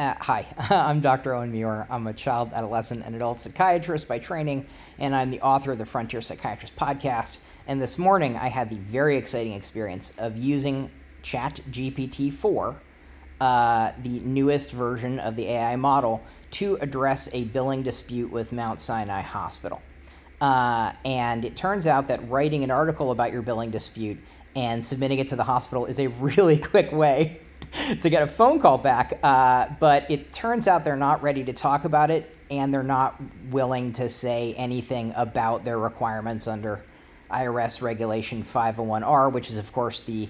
Uh, hi, I'm Dr. Owen Muir. I'm a child, adolescent, and adult psychiatrist by training, and I'm the author of the Frontier Psychiatrist podcast. And this morning, I had the very exciting experience of using ChatGPT 4, uh, the newest version of the AI model, to address a billing dispute with Mount Sinai Hospital. Uh, and it turns out that writing an article about your billing dispute and submitting it to the hospital is a really quick way to get a phone call back. Uh, but it turns out they're not ready to talk about it, and they're not willing to say anything about their requirements under IRS Regulation 501R, which is, of course, the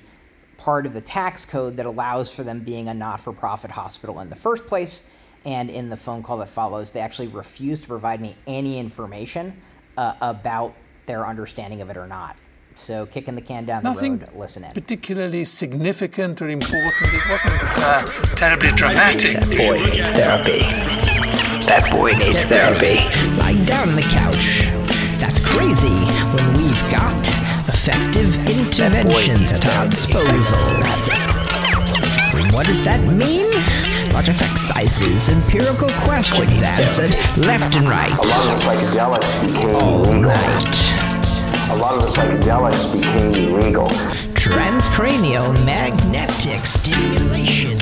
part of the tax code that allows for them being a not for profit hospital in the first place. And in the phone call that follows, they actually refuse to provide me any information uh, about their understanding of it or not. So kicking the can down Nothing the road, listen in. particularly significant or important. It wasn't uh, terribly dramatic. That boy needs therapy. That boy needs therapy. Lie down on the couch. That's crazy when we've got effective interventions at our disposal. What does that mean? Lot effect sizes, empirical questions answered left and right A lot of psychedelics became all illegal. night. A lot of the psychedelics became illegal. Transcranial magnetic stimulation.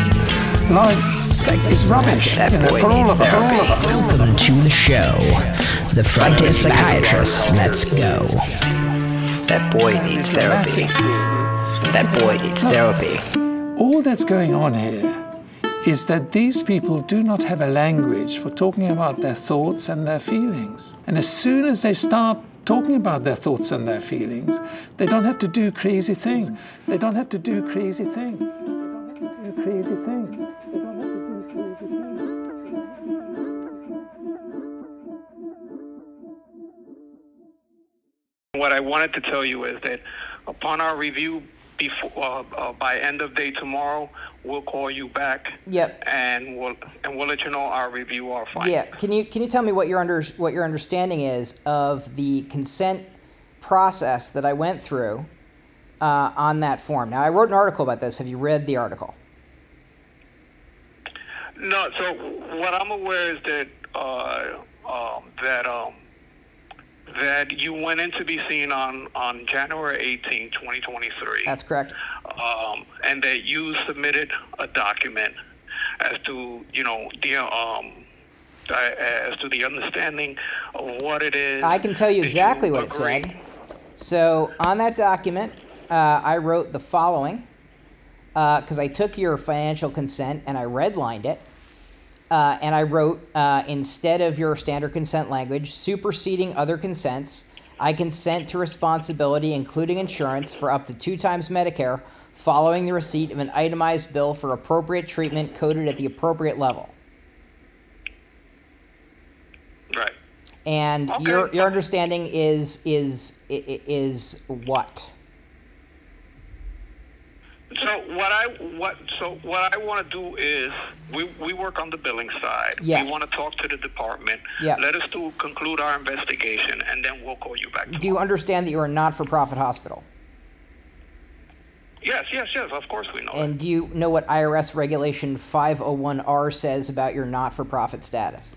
Life is rubbish you know, for all of us. For all of us. Welcome to the show. The Frontier Psychiatrist. Let's go. That boy needs therapy. That boy needs therapy. All that's going on here is that these people do not have a language for talking about their thoughts and their feelings. And as soon as they start talking about their thoughts and their feelings, they don't have to do crazy things. They don't have to do crazy things. Do crazy things. What I wanted to tell you is that upon our review, before uh, uh, by end of day tomorrow, we'll call you back. Yep. And we'll and we'll let you know our review, our findings. Yeah, can you can you tell me what your under what your understanding is of the consent process that I went through uh, on that form? Now, I wrote an article about this. Have you read the article? No. So what I'm aware is that uh, um, that um, that you went in to be seen on on January 18, 2023. That's correct. um, and that you submitted a document as to you know the um uh, as to the understanding of what it is. I can tell you exactly what it said. So on that document, uh, I wrote the following because I took your financial consent and I redlined it. Uh, and I wrote uh, instead of your standard consent language, superseding other consents, I consent to responsibility, including insurance, for up to two times Medicare, following the receipt of an itemized bill for appropriate treatment coded at the appropriate level. Right. And Okay. your your understanding is is is what? So what I what so what I want to do is we we work on the billing side. Yeah. We want to talk to the department. Yeah. Let us do conclude our investigation, and then we'll call you back. Do you understand that you're a not-for-profit hospital? Yes, yes, yes. Of course we know. And do you know what IRS Regulation 501R says about your not-for-profit status?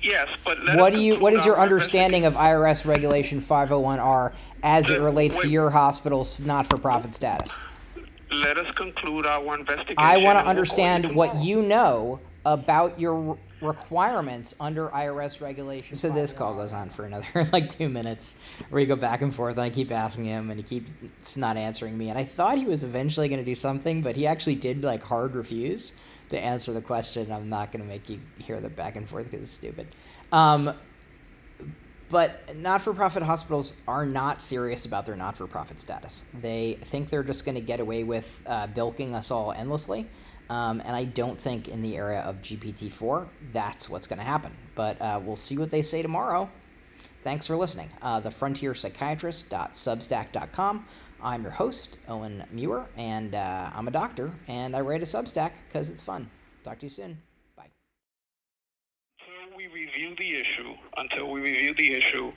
Ye- yes, but let What do you what conclude is your understanding of IRS Regulation 501R as it Uh, relates to your hospital's not-for-profit status? Let us conclude our investigation. I want to understand what you know about your requirements under IRS regulation. So this call goes on for another like two minutes, where you go back and forth, and I keep asking him, and he keeps not answering me. And I thought he was eventually going to do something, but he actually did like hard refuse to answer the question. I'm not going to make you hear the back and forth because it's stupid. Um, but not-for-profit hospitals are not serious about their not-for-profit status. They think they're just going to get away with uh, bilking us all endlessly, um, and I don't think in the era of GPT-4 that's what's going to happen. But uh, we'll see what they say tomorrow. Thanks for listening. Uh, thefrontierpsychiatrist.substack.com. I'm your host, Owen Muir, and uh, I'm a doctor, and I write a Substack because it's fun. Talk to you soon. Bye. Until we review the issue, until we review the issue,